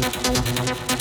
なるほど。